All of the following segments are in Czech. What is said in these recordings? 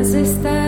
Na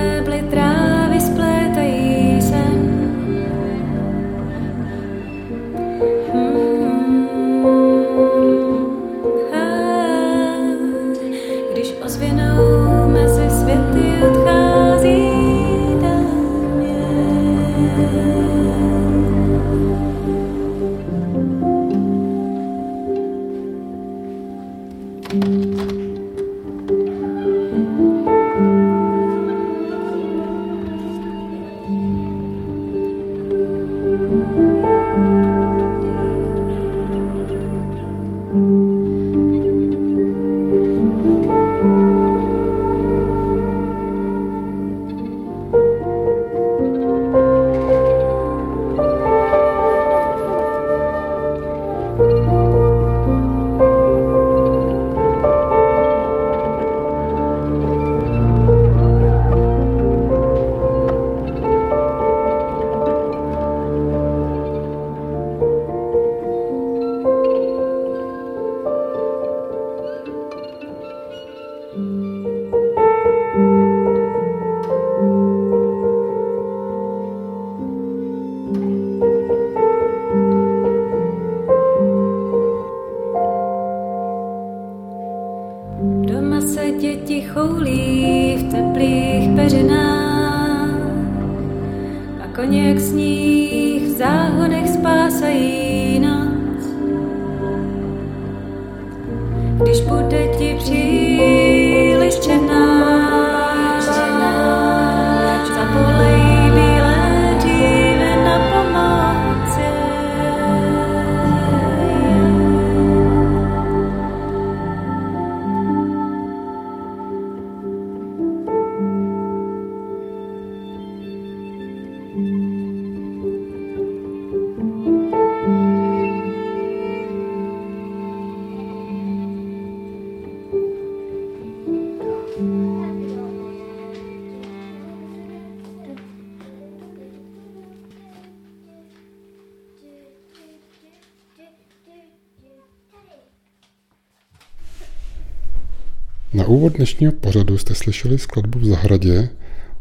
úvod dnešního pořadu jste slyšeli skladbu v zahradě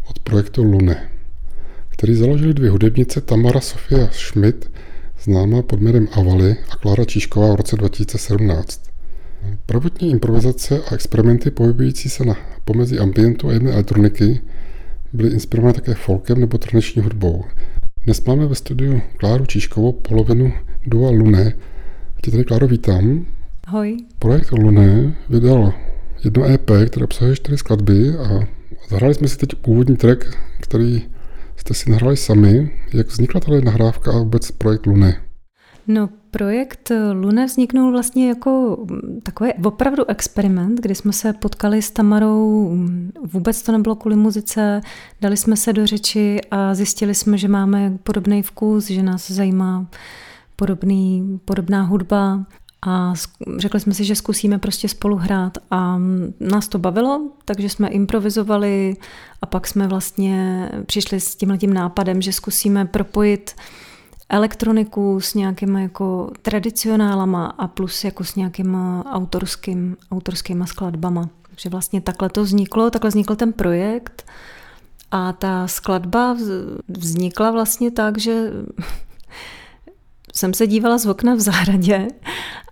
od projektu Lune, který založili dvě hudebnice Tamara Sofia Schmidt, známá pod jménem Avali a Klára Číšková v roce 2017. Prvotní improvizace a experimenty pohybující se na pomezí ambientu a jedné elektroniky byly inspirovány také folkem nebo tradiční hudbou. Dnes máme ve studiu Kláru Číškovou, polovinu dua Lune. Tě tady, Kláro, vítám. Ahoj. Projekt Lune vydal jedno EP, které obsahuje čtyři skladby a zahráli jsme si teď původní track, který jste si nahrali sami. Jak vznikla tato nahrávka a vůbec projekt Luny? No, projekt Lune vzniknul vlastně jako takový opravdu experiment, kdy jsme se potkali s Tamarou, vůbec to nebylo kvůli muzice, dali jsme se do řeči a zjistili jsme, že máme podobný vkus, že nás zajímá podobný, podobná hudba a řekli jsme si, že zkusíme prostě spolu hrát a nás to bavilo, takže jsme improvizovali a pak jsme vlastně přišli s tímhletím nápadem, že zkusíme propojit elektroniku s nějakými jako tradicionálama a plus jako s nějakýma autorským, autorskýma skladbama. Takže vlastně takhle to vzniklo, takhle vznikl ten projekt a ta skladba vznikla vlastně tak, že jsem se dívala z okna v zahradě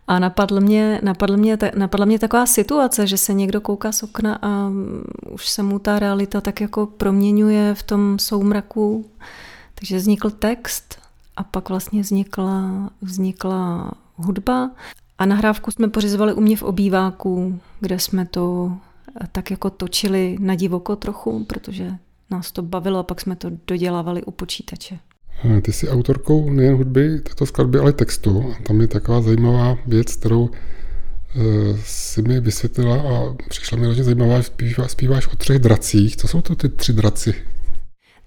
a napadl mě, napadl, mě, napadla mě taková situace, že se někdo kouká z okna a už se mu ta realita tak jako proměňuje v tom soumraku. Takže vznikl text a pak vlastně vznikla, vznikla hudba a nahrávku jsme pořizovali u mě v obýváku, kde jsme to tak jako točili na divoko trochu, protože nás to bavilo a pak jsme to dodělávali u počítače. Ty jsi autorkou nejen hudby této skladby, ale textu. A tam je taková zajímavá věc, kterou eh, si mi vysvětlila a přišla mi hodně zajímavá, zpíváš, zpíváš o třech dracích. Co jsou to ty tři draci?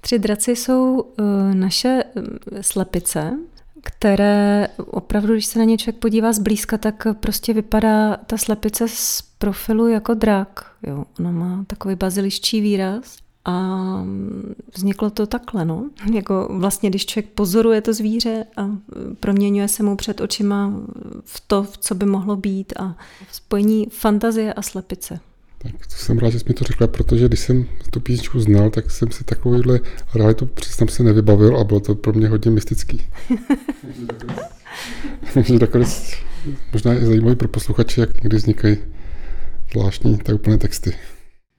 Tři draci jsou uh, naše eh, slepice, které opravdu, když se na ně člověk podívá zblízka, tak prostě vypadá ta slepice z profilu jako drak. Jo, ona má takový baziliščí výraz a vzniklo to takhle, no. Jako vlastně, když člověk pozoruje to zvíře a proměňuje se mu před očima v to, v co by mohlo být a spojení fantazie a slepice. Tak to jsem rád, že jsi mi to řekla, protože když jsem tu písničku znal, tak jsem si takovouhle realitu přiznám se nevybavil a bylo to pro mě hodně mystický. Takže nakonec možná je zajímavý pro posluchače, jak někdy vznikají zvláštní tak úplné texty.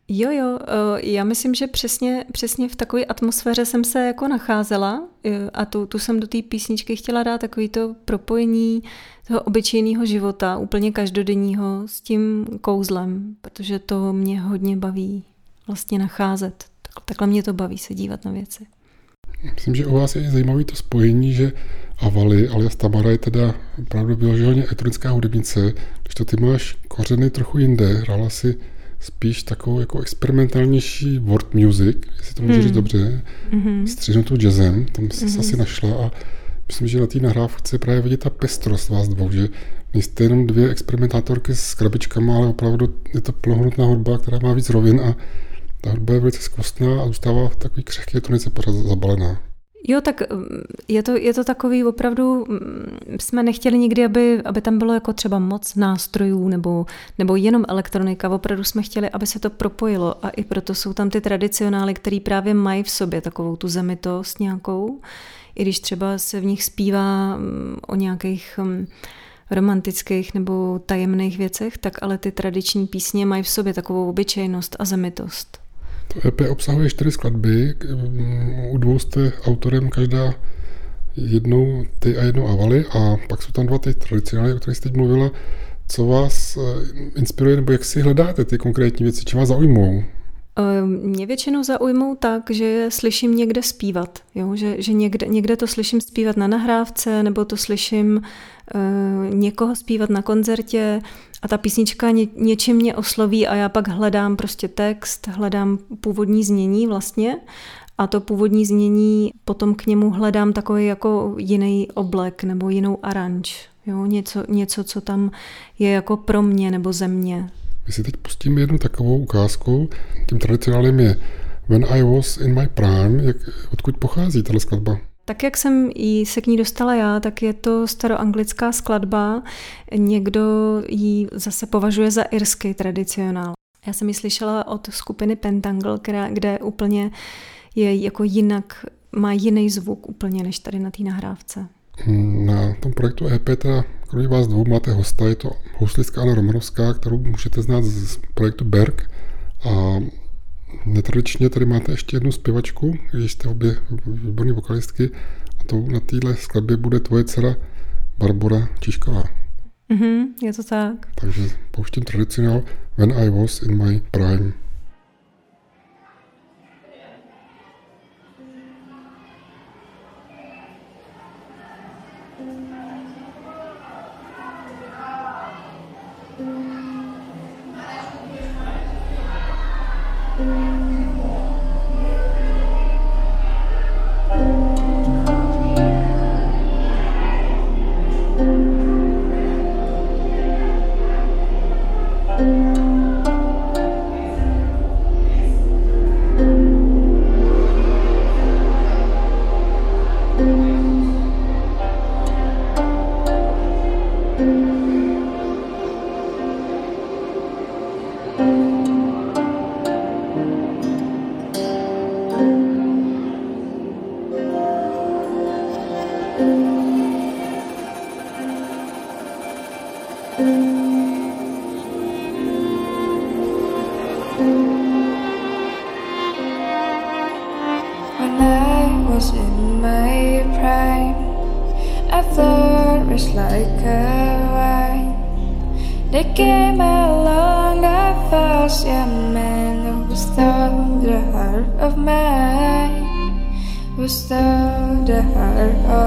Jo, jo, eh, já myslím, že přesně, přesně v takové atmosféře jsem se jako nacházela eh, a tu, tu jsem do té písničky chtěla dát takový to propojení toho obyčejného života, úplně každodenního s tím kouzlem, protože to mě hodně baví vlastně nacházet. Takhle mě to baví se dívat na věci. Myslím, že u vás je zajímavé to spojení, že Avali alias Tamara je teda opravdu vyloženě elektronická hudebnice, když to ty máš kořeny trochu jinde, hrála si spíš takovou jako experimentálnější world music, jestli to můžu hmm. říct dobře, mm-hmm. střihnutou jazzem, tam se mm-hmm. asi našla a myslím, že na té nahrávce právě vidět ta pestrost vás dvou, že nejste jenom dvě experimentátorky s krabičkama, ale opravdu je to plnohodnotná hudba, která má víc rovin a ta hudba je velice zkostná a zůstává v takový křehký tonice zabalená. Jo, tak mm, je to, je to takový opravdu, mm, jsme nechtěli nikdy, aby, aby tam bylo jako třeba moc nástrojů nebo, nebo jenom elektronika, opravdu jsme chtěli, aby se to propojilo a i proto jsou tam ty tradicionály, které právě mají v sobě takovou tu zemitost nějakou, i když třeba se v nich zpívá mm, o nějakých romantických nebo tajemných věcech, tak ale ty tradiční písně mají v sobě takovou obyčejnost a zemitost. To EP obsahuje čtyři skladby, u dvou jste autorem každá jednou ty a jednou avaly a pak jsou tam dva ty tradicionály, o kterých jste teď mluvila. Co vás eh, inspiruje nebo jak si hledáte ty konkrétní věci, co vás zaujmou? Ehm, mě většinou zaujmou tak, že slyším někde zpívat, jo? Že, že někde, někde to slyším zpívat na nahrávce, nebo to slyším uh, někoho zpívat na koncertě a ta písnička ně, něčím mě osloví a já pak hledám prostě text, hledám původní znění vlastně a to původní znění potom k němu hledám takový jako jiný oblek nebo jinou aranž. Jo? Něco, něco, co tam je jako pro mě nebo ze mě. My si teď pustíme jednu takovou ukázku. Tím tradicionálem je When I Was in My Prime. Jak, odkud pochází tato skladba? Tak jak jsem jí se k ní dostala já, tak je to staroanglická skladba. Někdo ji zase považuje za irský tradicionál. Já jsem ji slyšela od skupiny Pentangle, která, kde úplně je jako jinak, má jiný zvuk úplně než tady na té nahrávce. Na tom projektu EP teda kromě vás dvou máte hosta, je to houslistka Anna Romanovská, kterou můžete znát z projektu Berg a netradičně tady máte ještě jednu zpěvačku, když jste obě výborné vokalistky a to na téhle skladbě bude tvoje dcera Barbara Čišková. Mm-hmm, je to tak. Takže pouštím tradicionál When I Was in My Prime. her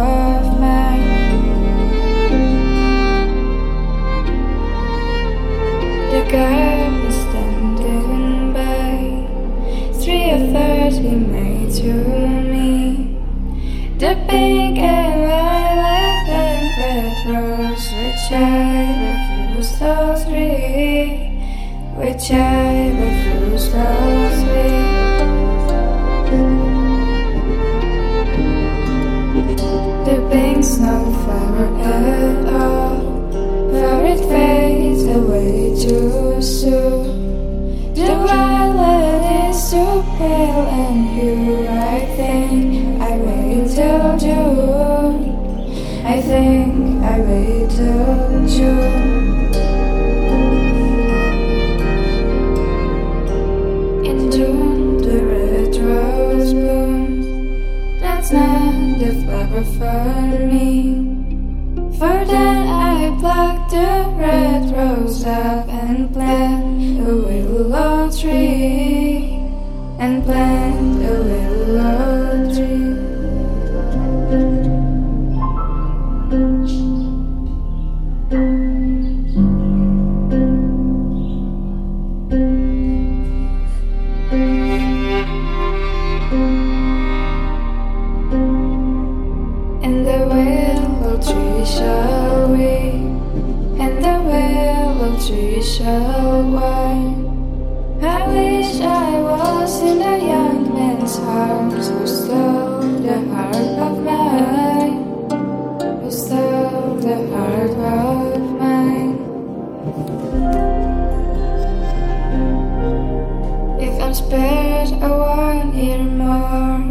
desperate, I want it more.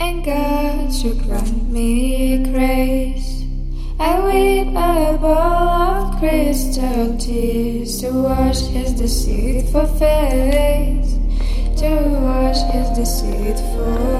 Anger should grant me crazy. I weep a ball of crystal tears to wash his deceitful face. To wash his deceitful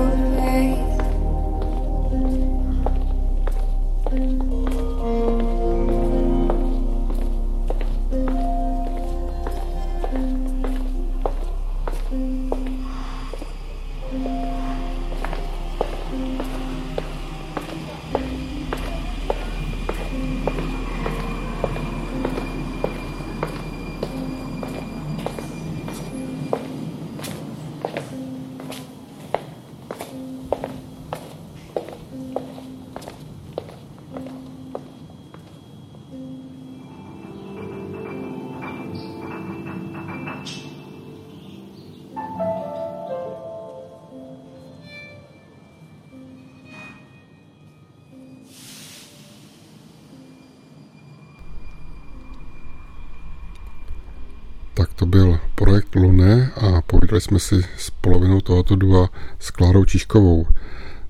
povídali jsme si s polovinou tohoto dua s Klárou Číškovou.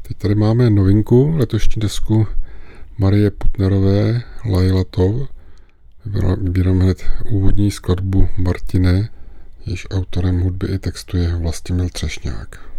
Teď tady máme novinku, letošní desku Marie Putnerové, Laila Tov. Vybírám hned úvodní skladbu Martine, jež autorem hudby i textu je Vlastimil Třešňák.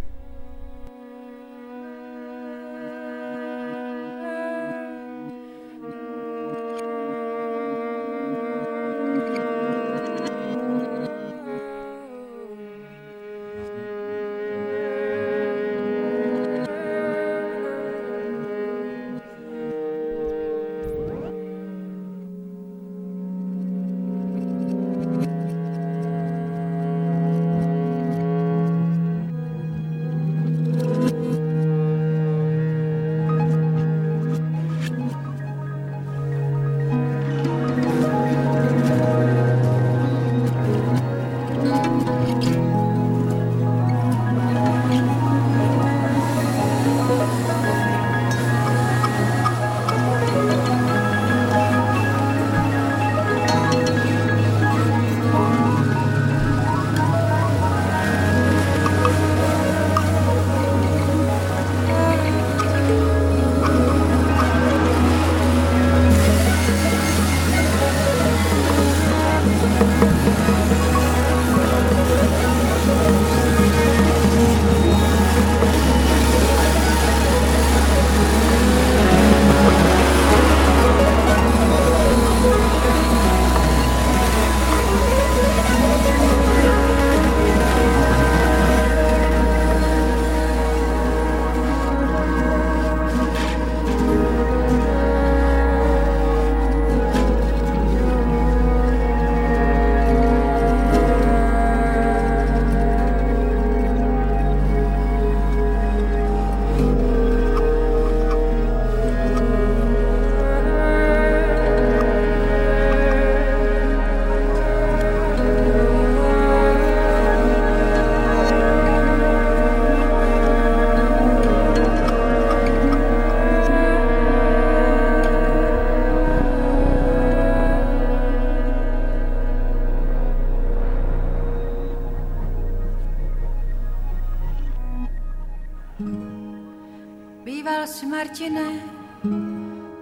Martine,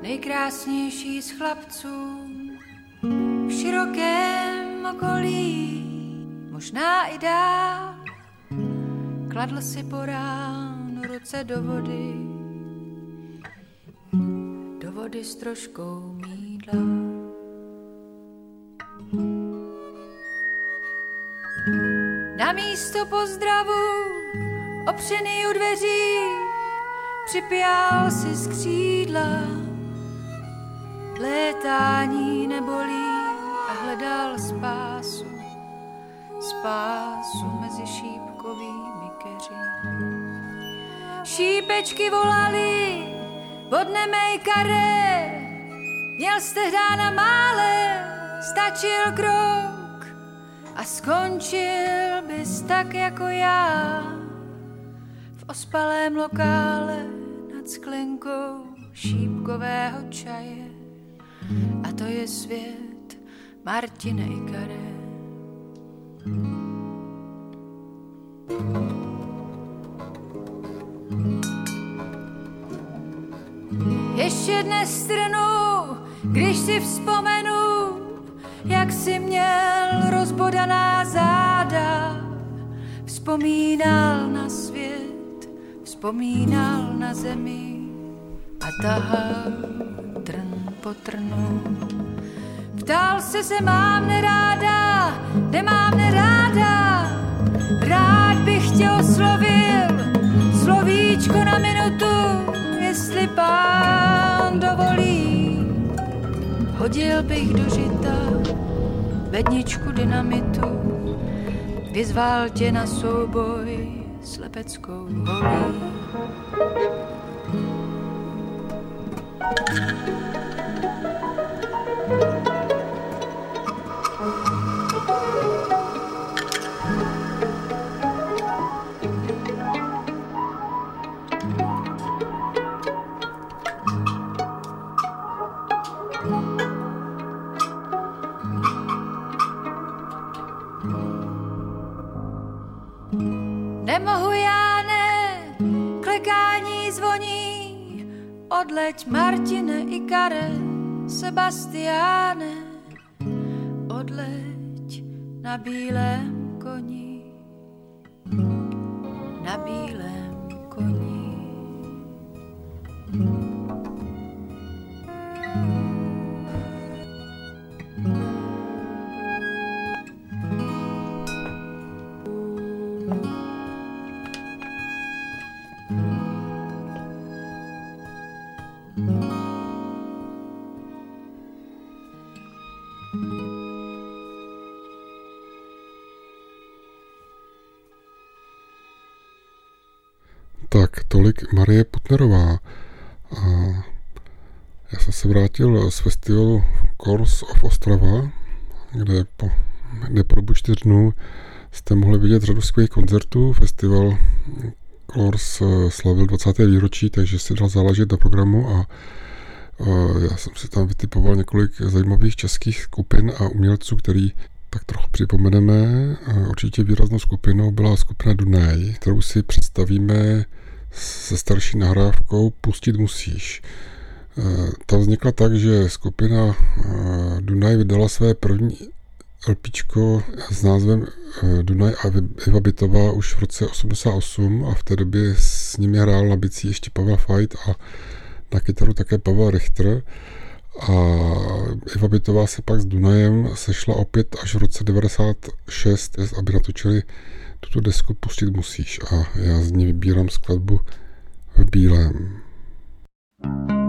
nejkrásnější z chlapců v širokém okolí, možná i dál. Kladl si po ránu ruce do vody, do vody s troškou mídla. Na místo pozdravu opřený u dveří připěl si skřídla. Létání nebolí a hledal spásu, spásu mezi šípkovými keři. Šípečky volali od nemejkare, měl jste na mále, stačil krok a skončil bys tak jako já ospalém lokále nad sklenkou šípkového čaje. A to je svět Martine Ikare. Ještě dnes strnu, když si vzpomenu, jak si měl rozbodaná záda, vzpomínal na svět vzpomínal na zemi a tahal trn po trnu. Ptal se se mám neráda, nemám neráda, rád bych tě oslovil, slovíčko na minutu, jestli pán dovolí. Hodil bych do žita bedničku dynamitu, vyzval tě na souboj slepeckou holí. Odleď Martine Ikare, Sebastiáne, odleď na bílém tolik Marie Putnerová. A já jsem se vrátil z festivalu Course of Ostrava, kde po, kde po dobu čtyř dnů jste mohli vidět řadu skvělých koncertů. Festival Kors slavil 20. výročí, takže si dal záležet na programu a já jsem si tam vytipoval několik zajímavých českých skupin a umělců, který tak trochu připomeneme. Určitě výraznou skupinou byla skupina Dunaj, kterou si představíme se starší nahrávkou Pustit musíš. Eh, ta vznikla tak, že skupina eh, Dunaj vydala své první LPčko s názvem eh, Dunaj a Iva Bitová už v roce 88 a v té době s nimi hrál na bicí ještě Pavel Fajt a na kytaru také Pavel Richter. A Iva Bitová se pak s Dunajem sešla opět až v roce 96, aby natočili tuto desku pustit musíš a já z ní vybírám skladbu v bílém. thank you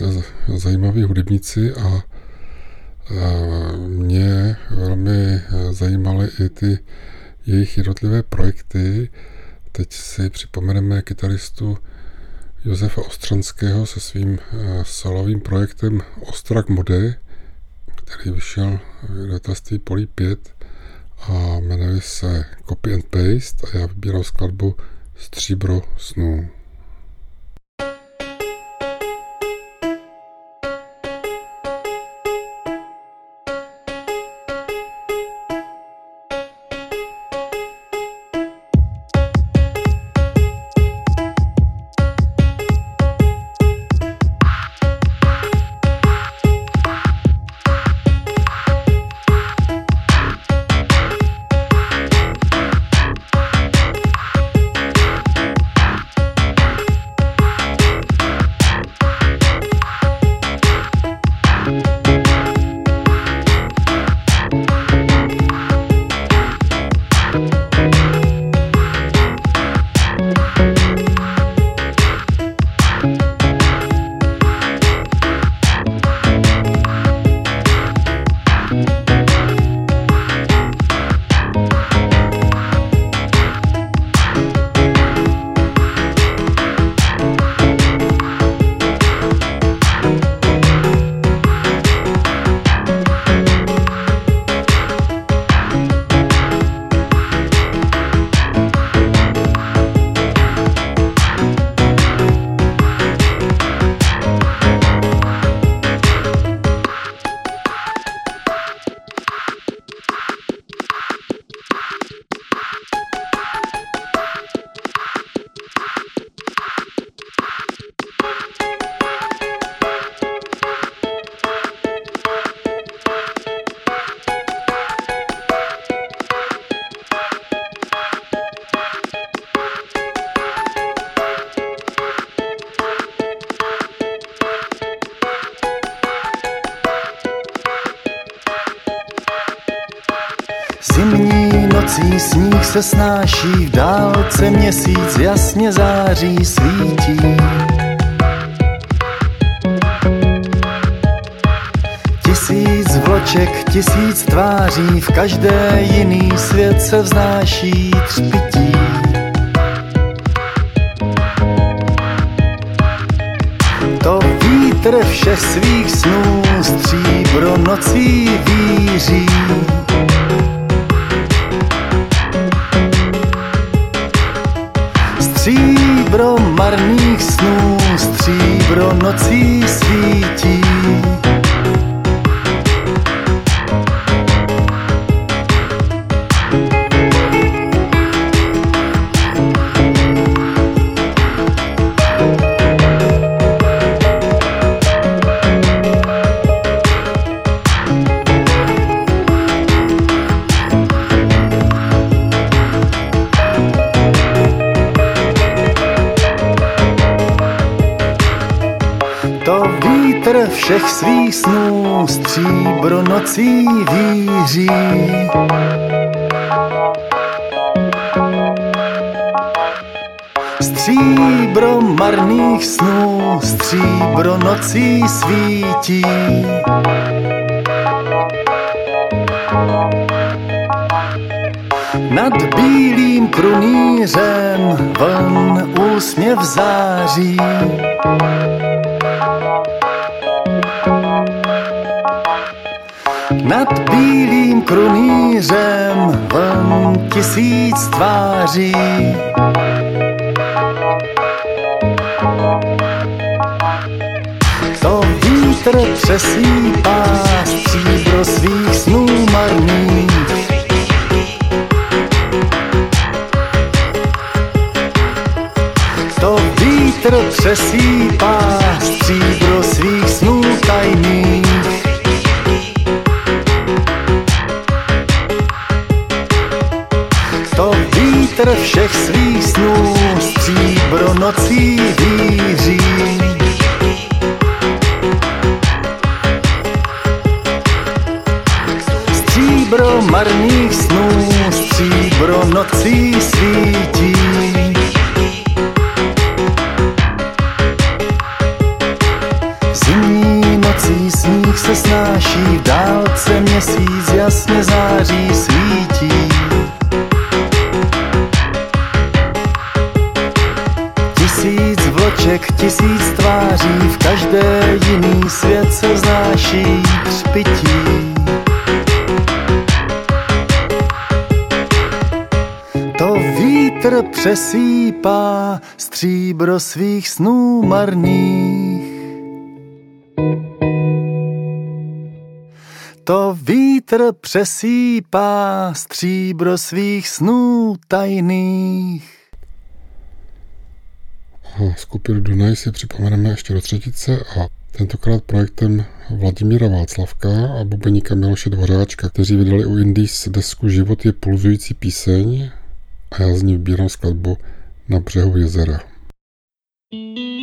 velice zajímaví hudebníci a mě velmi zajímaly i ty jejich jednotlivé projekty. Teď si připomeneme kytaristu Josefa Ostranského se svým solovým projektem Ostrak Mode, který vyšel v vydavatelství Polí 5 a jmenuje se Copy and Paste a já vybírám skladbu Stříbro snů. Se snáší, v dálce měsíc jasně září svítí. Tisíc vloček, tisíc tváří, v každé jiný svět se vznáší třpití. To vítr všech svých snů stříbro nocí víří. Všech svých snů stříbro nocí víří. Stříbro marných snů, stříbro nocí svítí. Nad bílým krunýřem vln úsměv září. Nad bílým krunýřem vln tisíc tváří. To vítr přesýpá stříbro svých snů marných. To vítr přesýpá vítr všech svých Vloček, tisíc tváří, v každé jiný svět se znáší třpití. To vítr přesýpá stříbro svých snů marných. To vítr přesýpá stříbro svých snů tajných. Skupinu Dunaj si připomeneme ještě do třetice a tentokrát projektem Vladimíra Václavka a bubeníka Miloše Dvořáčka, kteří vydali u Indies desku Život je pulzující píseň a já z ní vybírám skladbu Na břehu jezera. Na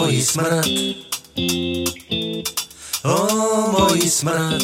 moji smrt. O moji smrt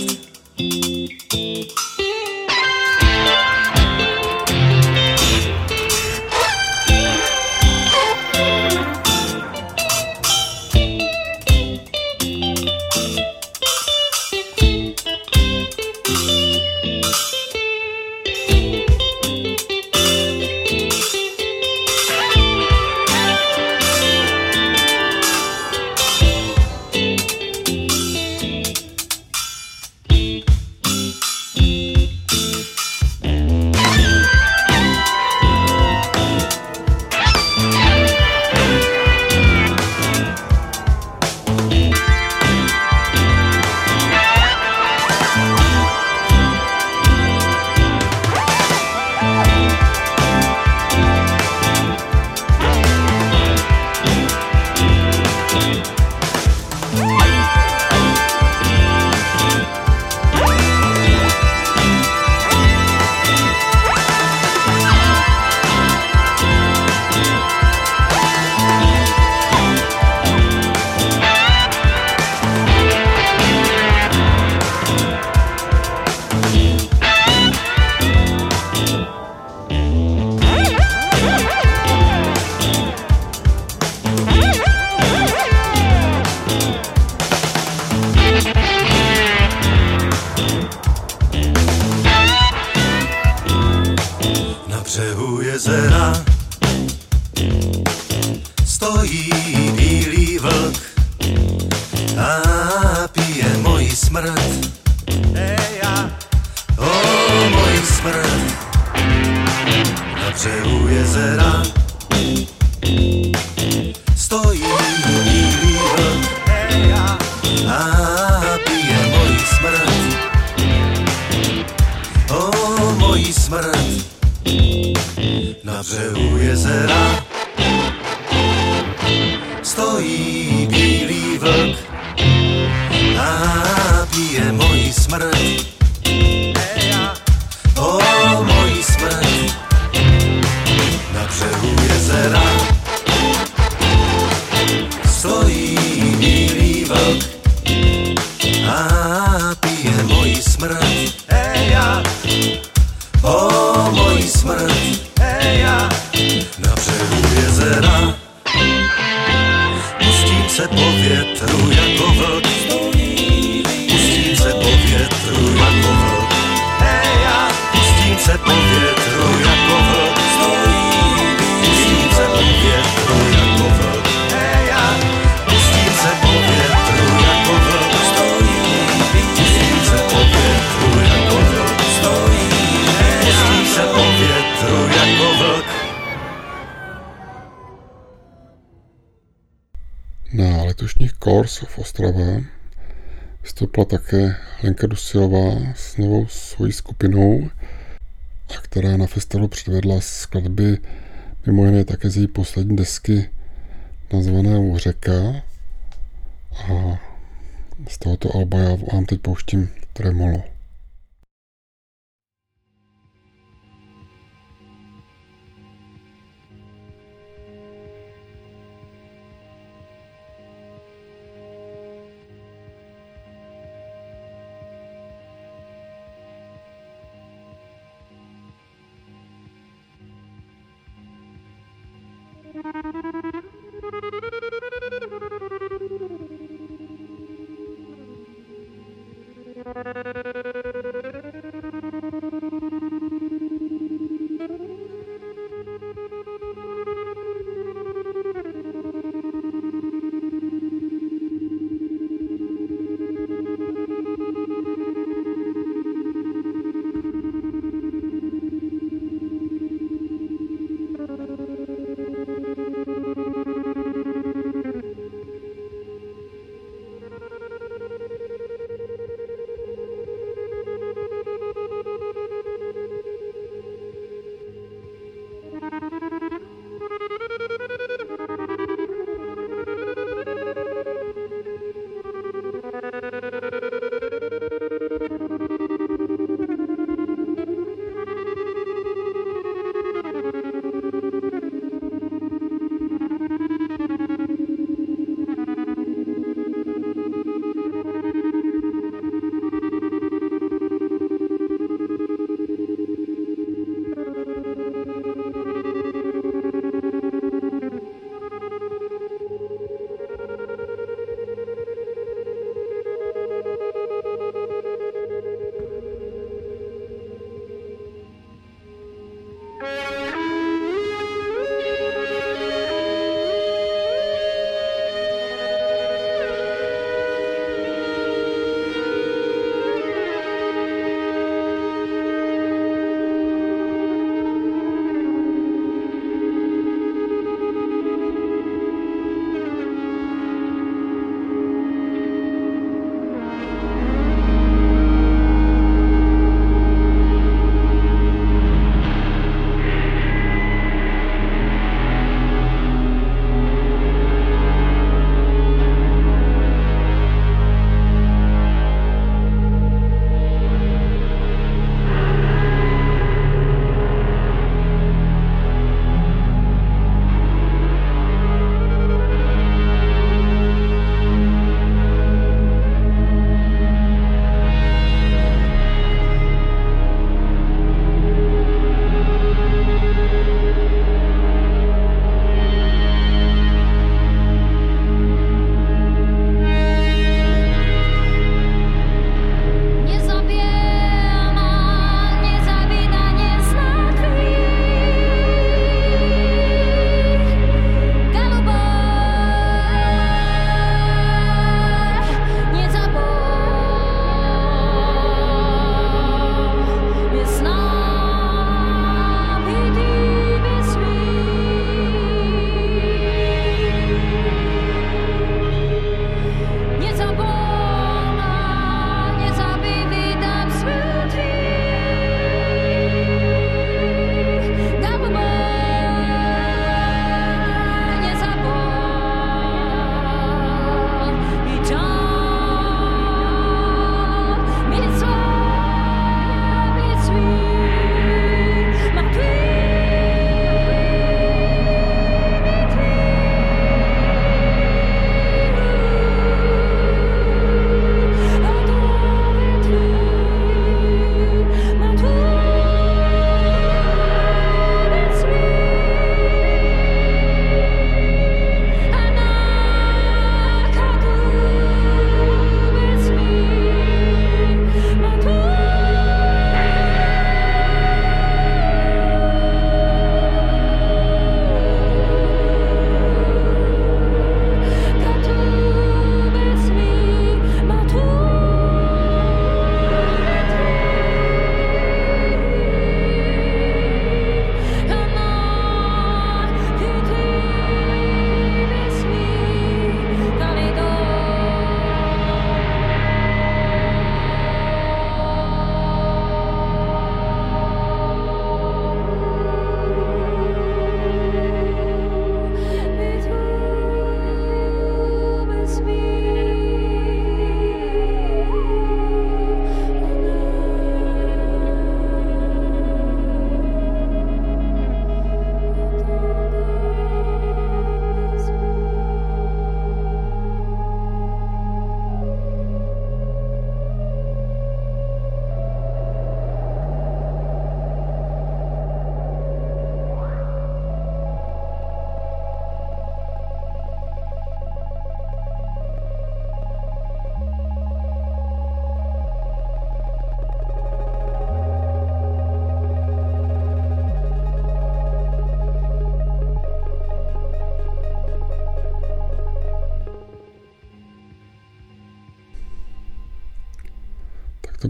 Czuję zera Brusilová s novou svojí skupinou, a která na festivalu předvedla skladby mimo jiné také z její poslední desky nazvané Řeka. A z tohoto alba já vám teď pouštím Tremolo.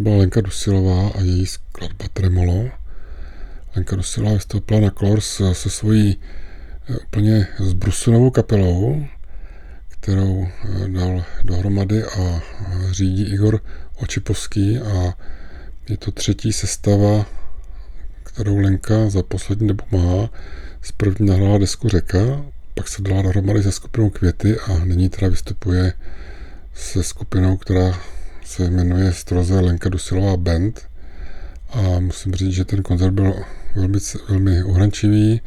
Byla Lenka Dusilová a její skladba Tremolo. Lenka Dusilová vystoupila na Klors se svojí eh, úplně zbrusunovou kapelou, kterou eh, dal dohromady a řídí Igor Očipovský a je to třetí sestava, kterou Lenka za poslední dobu má. Z první nahrála desku Řeka, pak se dala dohromady se skupinou Květy a nyní teda vystupuje se skupinou, která se jmenuje Stroze Lenka Dusilová Band. A musím říct, že ten koncert byl velmi, velmi uhrančivý,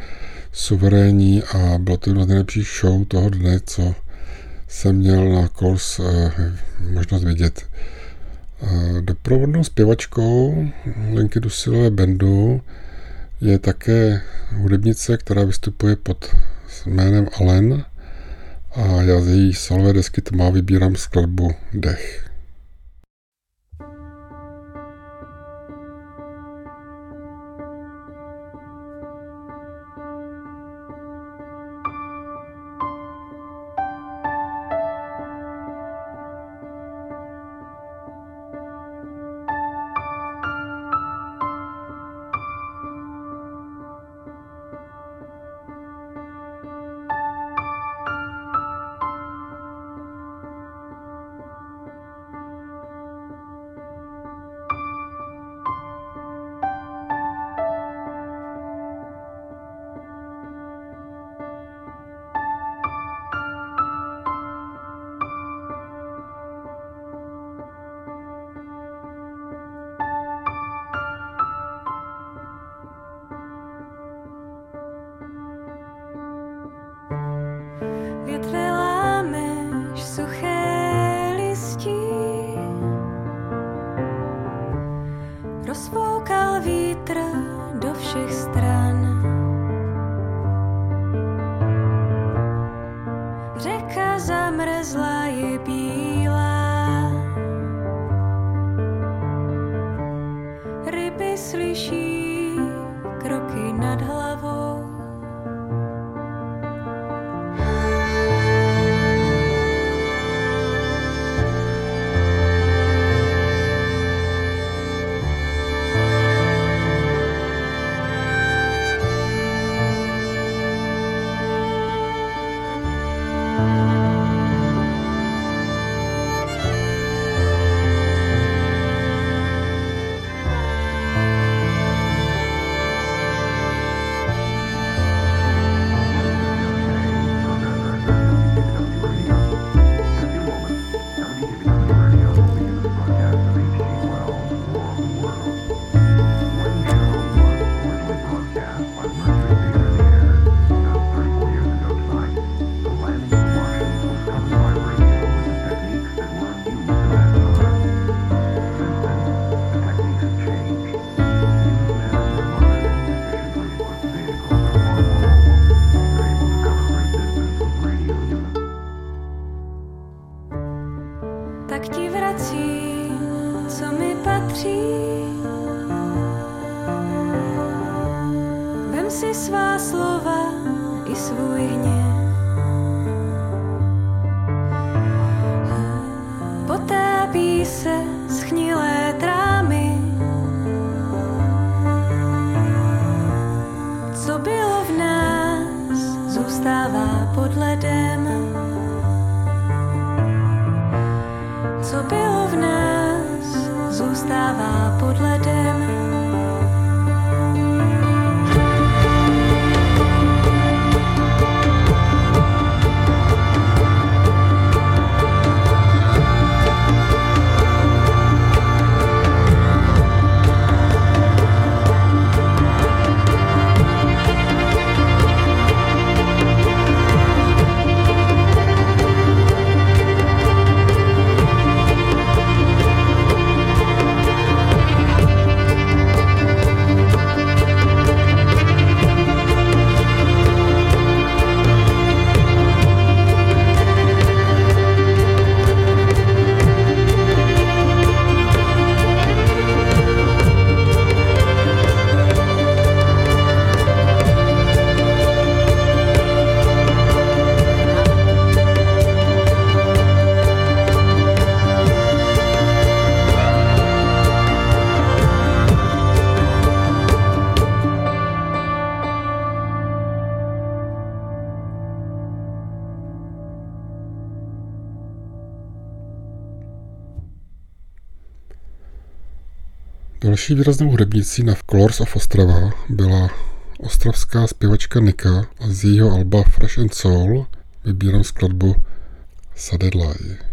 suverénní a bylo to jedno z nejlepších show toho dne, co jsem měl na kurs eh, možnost vidět. Eh, doprovodnou zpěvačkou Lenky Dusilové bandu je také hudebnice, která vystupuje pod jménem Allen a já z její solové desky to má vybírám skladbu Dech. mravá pod ledem. Co bylo v nás, zůstává pod ledem. Další výraznou hudebnicí na Colors of Ostrava byla ostravská zpěvačka Nika a z jejího alba Fresh and Soul vybírám skladbu Sadedlai.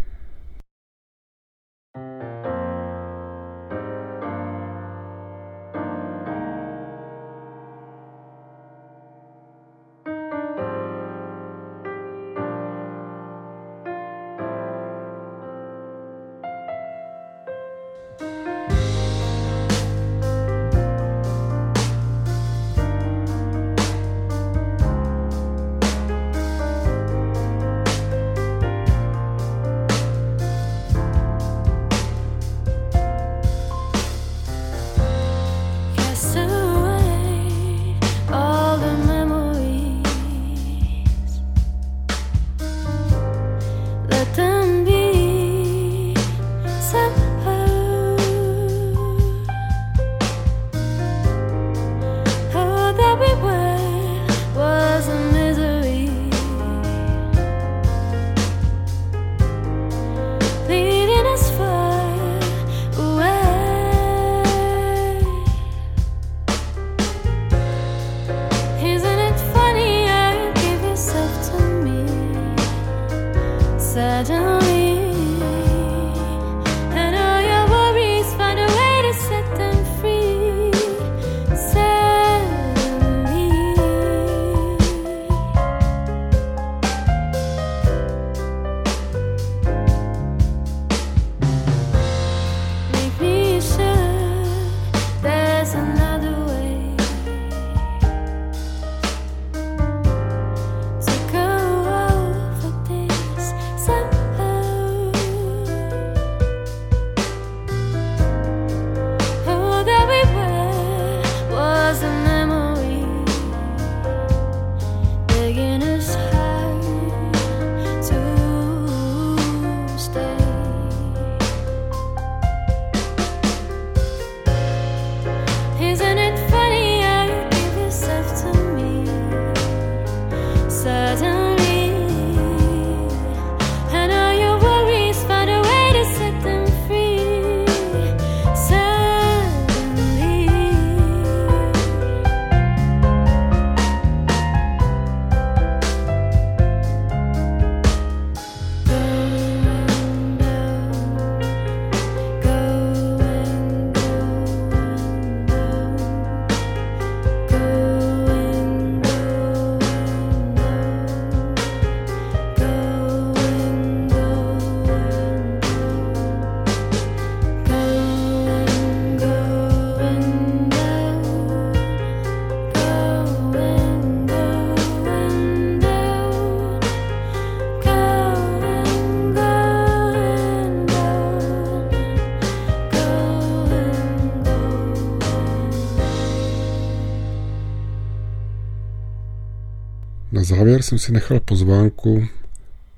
Závěr jsem si nechal pozvánku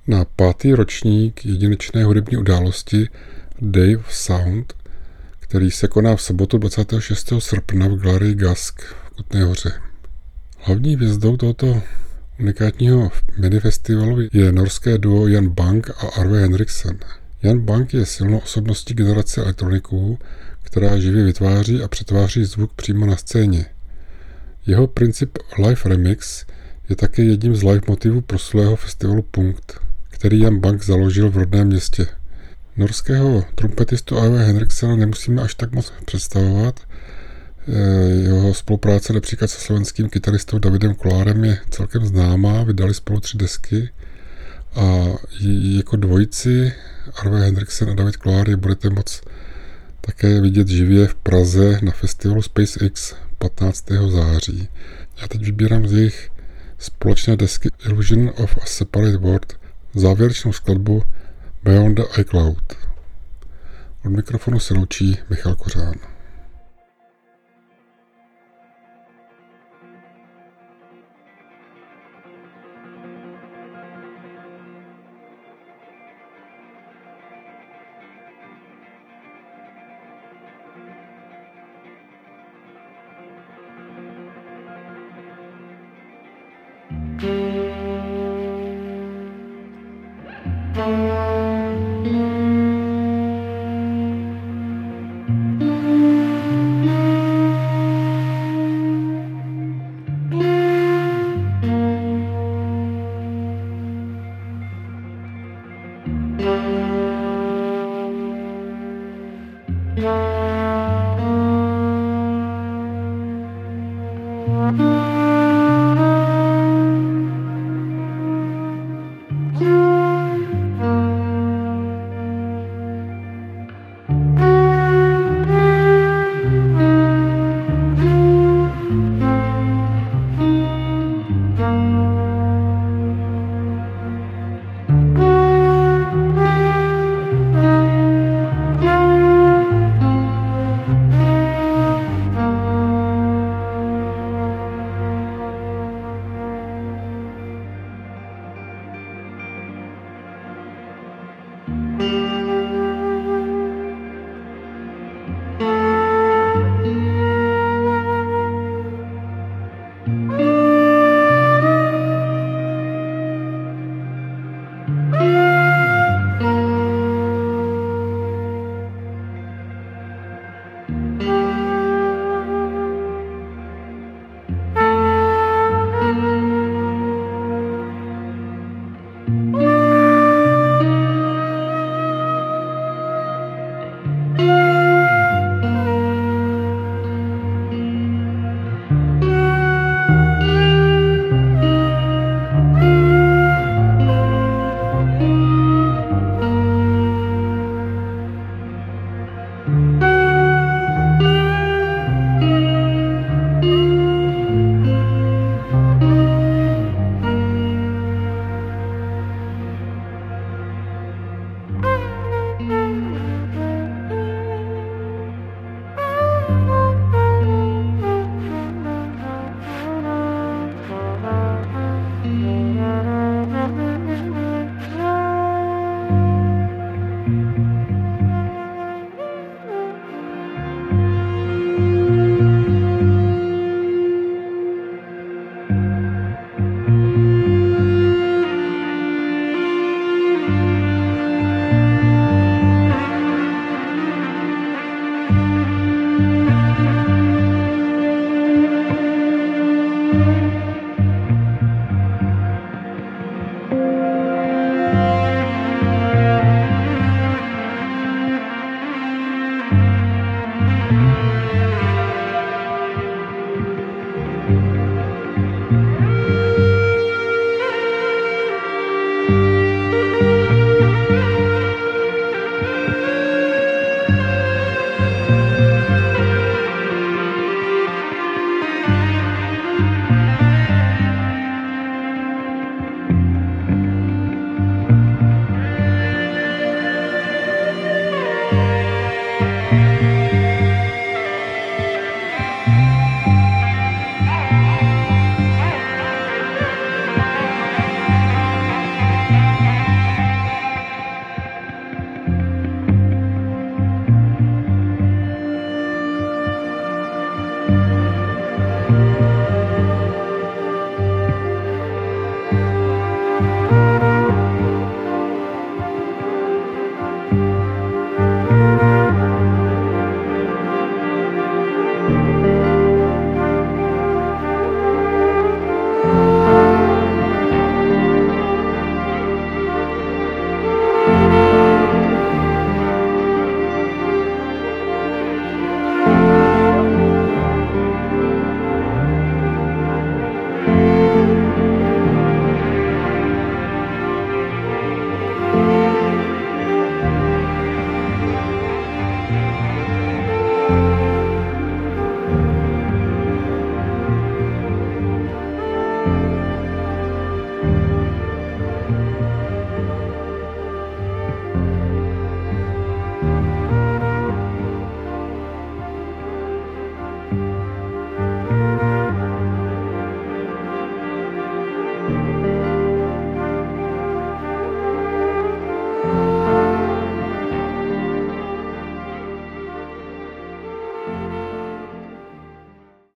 na pátý ročník jedinečné hudební události of Sound, který se koná v sobotu 26. srpna v Galerii Gask v Kutné hoře. Hlavní hvězdou tohoto unikátního minifestivalu je norské duo Jan Bank a Arve Henriksen. Jan Bank je silnou osobností generace elektroniků, která živě vytváří a přetváří zvuk přímo na scéně. Jeho princip Live Remix – je také jedním z live motivů proslého festivalu Punkt, který Jan Bank založil v rodném městě. Norského trumpetistu A.V. Henriksena nemusíme až tak moc představovat. Eh, jeho spolupráce například se slovenským kytaristou Davidem Kolárem je celkem známá, vydali spolu tři desky a jako dvojici Arve Henriksen a David Kolár je budete moc také vidět živě v Praze na festivalu SpaceX 15. září. Já teď vybírám z jejich společné desky Illusion of a Separate World závěrečnou skladbu Beyond the iCloud. Od mikrofonu se loučí Michal Kořán.